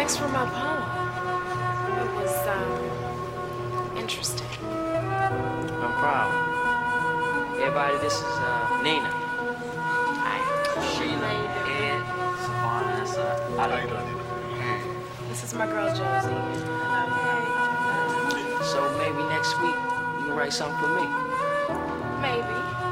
Thanks for my poem. It was um interesting. I'm proud. Everybody, this is uh, Nina. Hi. Sheila, Ed, Savannah, that's uh, How you doing, This is my girl Josie. Hello. So maybe next week you can write something for me. Maybe.